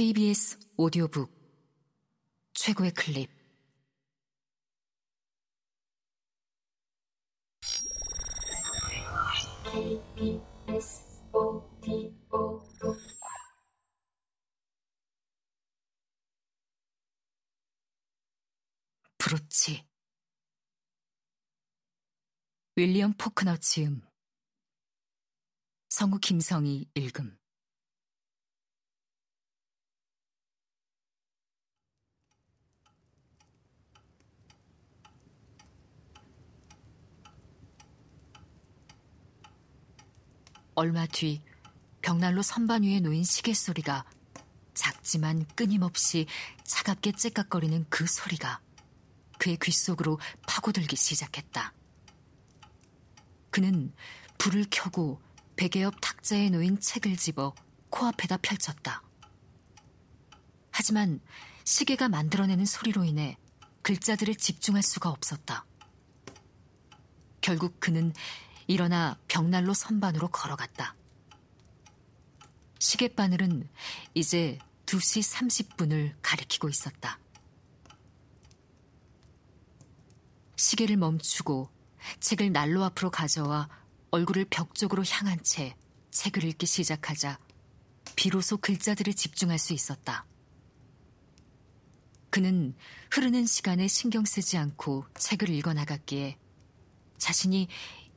KBS 오디오북 최고의 클립. KBS 오디오북. 브로치. 윌리엄 포크너 지음. 성우 김성희 읽음 얼마 뒤 벽난로 선반 위에 놓인 시계 소리가 작지만 끊임없이 차갑게 째깍거리는 그 소리가 그의 귓속으로 파고들기 시작했다. 그는 불을 켜고 베개 옆 탁자에 놓인 책을 집어 코앞에다 펼쳤다. 하지만 시계가 만들어내는 소리로 인해 글자들에 집중할 수가 없었다. 결국 그는 일어나 벽난로 선반으로 걸어갔다. 시계바늘은 이제 2시 30분을 가리키고 있었다. 시계를 멈추고 책을 난로 앞으로 가져와 얼굴을 벽 쪽으로 향한 채 책을 읽기 시작하자 비로소 글자들에 집중할 수 있었다. 그는 흐르는 시간에 신경 쓰지 않고 책을 읽어 나갔기에 자신이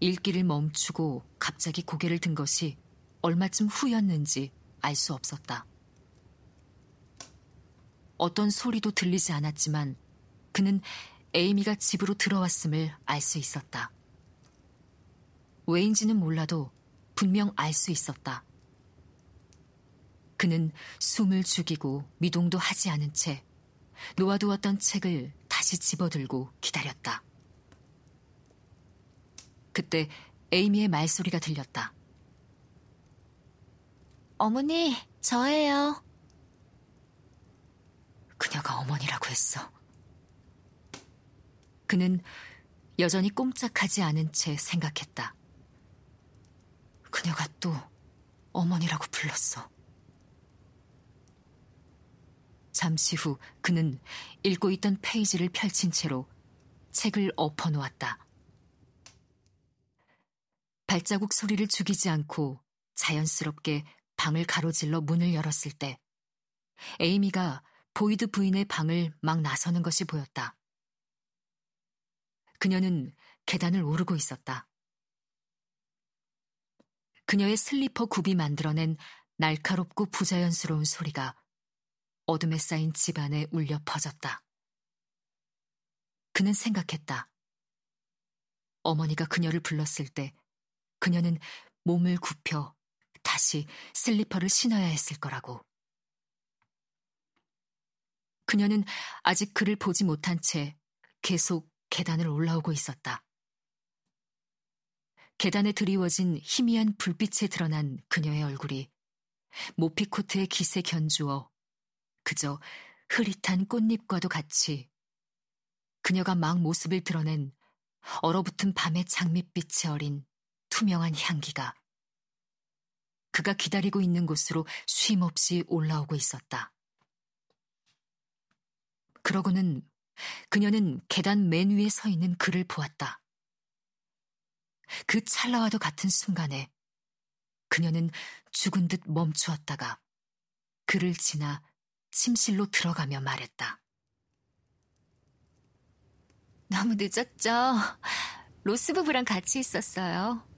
읽기를 멈추고 갑자기 고개를 든 것이 얼마쯤 후였는지 알 수 없었다. 어떤 소리도 들리지 않았지만 그는 에이미가 집으로 들어왔음을 알 수 있었다. 왜인지는 몰라도 분명 알 수 있었다. 그는 숨을 죽이고 미동도 하지 않은 채 놓아두었던 책을 다시 집어들고 기다렸다. 그때 에이미의 말소리가 들렸다. 어머니, 저예요. 그녀가 어머니라고 했어. 그는 여전히 꼼짝하지 않은 채 생각했다. 그녀가 또 어머니라고 불렀어. 잠시 후 그는 읽고 있던 페이지를 펼친 채로 책을 엎어 놓았다. 발자국 소리를 죽이지 않고 자연스럽게 방을 가로질러 문을 열었을 때 에이미가 보이드 부인의 방을 막 나서는 것이 보였다. 그녀는 계단을 오르고 있었다. 그녀의 슬리퍼 굽이 만들어낸 날카롭고 부자연스러운 소리가 어둠에 쌓인 집안에 울려 퍼졌다. 그는 생각했다. 어머니가 그녀를 불렀을 때 그녀는 몸을 굽혀 다시 슬리퍼를 신어야 했을 거라고. 그녀는 아직 그를 보지 못한 채 계속 계단을 올라오고 있었다. 계단에 드리워진 희미한 불빛에 드러난 그녀의 얼굴이 모피 코트의 깃에 견주어 그저 흐릿한 꽃잎과도 같이 그녀가 막 모습을 드러낸 얼어붙은 밤의 장밋빛이 어린 투명한 향기가 그가 기다리고 있는 곳으로 쉼없이 올라오고 있었다. 그러고는 그녀는 계단 맨 위에 서 있는 그를 보았다. 그 찰나와도 같은 순간에 그녀는 죽은 듯 멈추었다가 그를 지나 침실로 들어가며 말했다. 너무 늦었죠? 로스부부랑 같이 있었어요.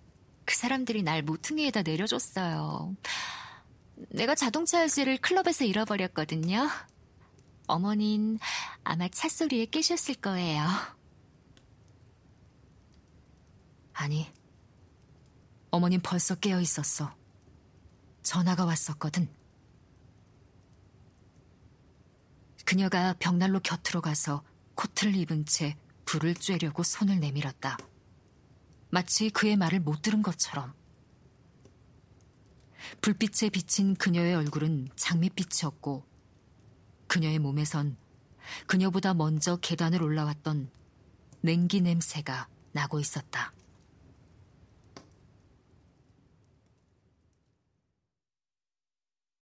그 사람들이 날 모퉁이에다 내려줬어요. 내가 자동차 열쇠를 클럽에서 잃어버렸거든요. 어머닌 아마 찻소리에 깨셨을 거예요. 아니, 어머님 벌써 깨어 있었어. 전화가 왔었거든. 그녀가 벽난로 곁으로 가서 코트를 입은 채 불을 쬐려고 손을 내밀었다. 마치 그의 말을 못 들은 것처럼. 불빛에 비친 그녀의 얼굴은 장밋빛이었고, 그녀의 몸에선 그녀보다 먼저 계단을 올라왔던 냉기 냄새가 나고 있었다.